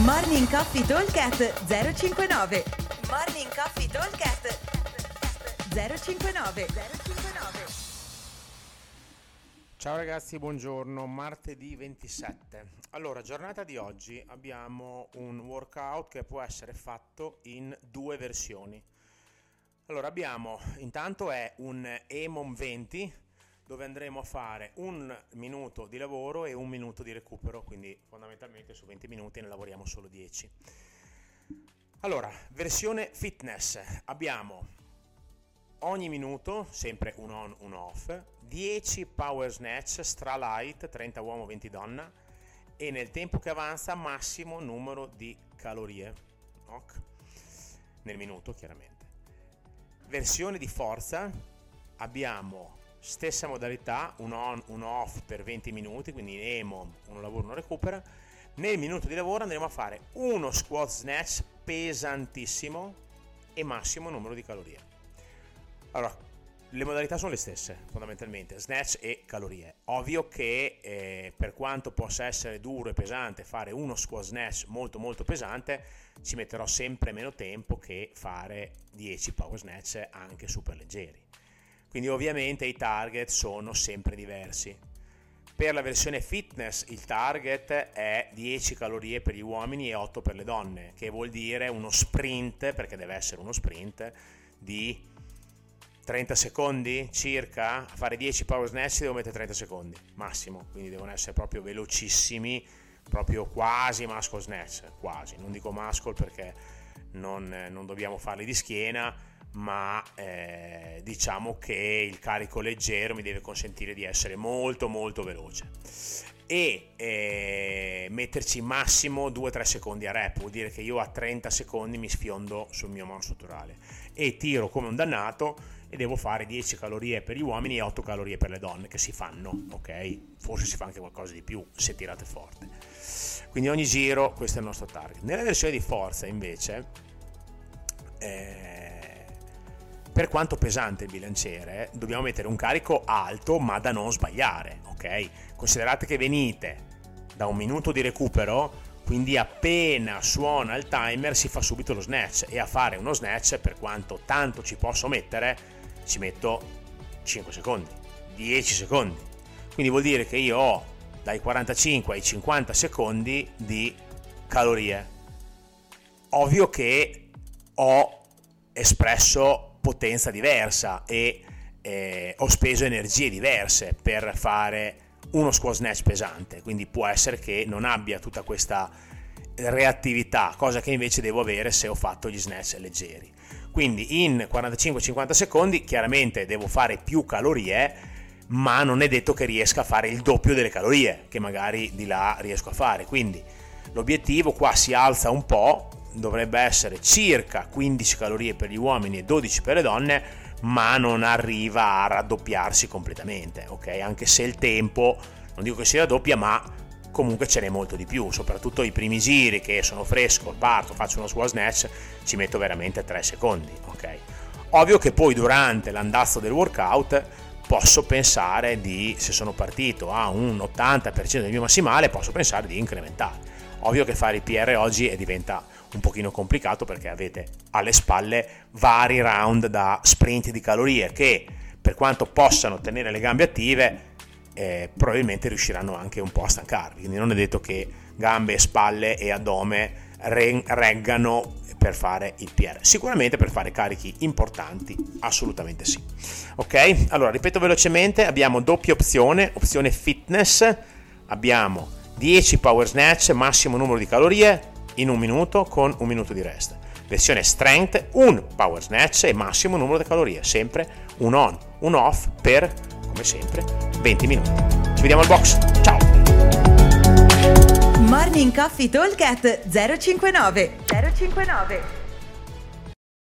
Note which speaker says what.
Speaker 1: Morning Coffee Talkcast 059 Morning Coffee Talkcast 059 059
Speaker 2: Ciao ragazzi, buongiorno, martedì 27. Allora, giornata di oggi abbiamo un workout che può essere fatto in due versioni. Allora, abbiamo intanto è un EMOM 20 dove andremo a fare un minuto di lavoro e un minuto di recupero, quindi fondamentalmente su 20 minuti ne lavoriamo solo 10. Allora, versione fitness, abbiamo ogni minuto, sempre un on, un off, 10 power snatch stra light, 30 uomo, 20 donna, e nel tempo che avanza massimo numero di calorie, ok? nel minuto chiaramente. Versione di forza, abbiamo Stessa modalità, un on, un off per 20 minuti, quindi emo, uno lavoro, uno recupera. Nel minuto di lavoro andremo a fare uno squat snatch pesantissimo e massimo numero di calorie. Allora, le modalità sono le stesse fondamentalmente, snatch e calorie. Ovvio che eh, per quanto possa essere duro e pesante fare uno squat snatch molto molto pesante, ci metterò sempre meno tempo che fare 10 power snatch anche super leggeri. Quindi ovviamente i target sono sempre diversi. Per la versione fitness il target è 10 calorie per gli uomini e 8 per le donne, che vuol dire uno sprint, perché deve essere uno sprint, di 30 secondi circa. A fare 10 power snatch devo mettere 30 secondi, massimo, quindi devono essere proprio velocissimi, proprio quasi muscle snatch, quasi, non dico muscle perché non, non dobbiamo farli di schiena, ma eh, diciamo che il carico leggero mi deve consentire di essere molto molto veloce. E eh, metterci massimo 2-3 secondi a rep vuol dire che io a 30 secondi mi sfiondo sul mio monostrutturale e tiro come un dannato e devo fare 10 calorie per gli uomini e 8 calorie per le donne che si fanno ok? Forse si fa anche qualcosa di più se tirate forte. Quindi ogni giro questo è il nostro target. Nella versione di forza invece eh, per quanto pesante il bilanciere, dobbiamo mettere un carico alto ma da non sbagliare, ok? Considerate che venite da un minuto di recupero, quindi appena suona il timer si fa subito lo snatch e a fare uno snatch per quanto tanto ci posso mettere, ci metto 5 secondi, 10 secondi. Quindi vuol dire che io ho dai 45 ai 50 secondi di calorie. Ovvio che ho espresso potenza diversa e eh, ho speso energie diverse per fare uno squat snatch pesante, quindi può essere che non abbia tutta questa reattività, cosa che invece devo avere se ho fatto gli snatch leggeri. Quindi in 45-50 secondi chiaramente devo fare più calorie, ma non è detto che riesca a fare il doppio delle calorie che magari di là riesco a fare. Quindi l'obiettivo qua si alza un po', dovrebbe essere circa 15 calorie per gli uomini e 12 per le donne, ma non arriva a raddoppiarsi completamente, ok? Anche se il tempo, non dico che si raddoppia, ma comunque ce n'è molto di più, soprattutto i primi giri che sono fresco, parto, faccio uno squat snatch, ci metto veramente 3 secondi, ok? Ovvio che poi durante l'andazzo del workout posso pensare di, se sono partito a un 80% del mio massimale, posso pensare di incrementare. Ovvio che fare i PR oggi diventa un pochino complicato perché avete alle spalle vari round da sprint di calorie che per quanto possano tenere le gambe attive eh, probabilmente riusciranno anche un po' a stancarvi. Quindi non è detto che gambe, spalle e addome reggano per fare il PR sicuramente per fare carichi importanti assolutamente sì. Ok? Allora ripeto velocemente abbiamo doppia opzione opzione fitness. Abbiamo 10 power snatch massimo numero di calorie in un minuto con un minuto di rest. Versione strength, un power snatch e massimo numero di calorie, sempre un on, un off per, come sempre, 20 minuti. Ci vediamo al box, ciao!
Speaker 1: Morning Coffee Talk 059 059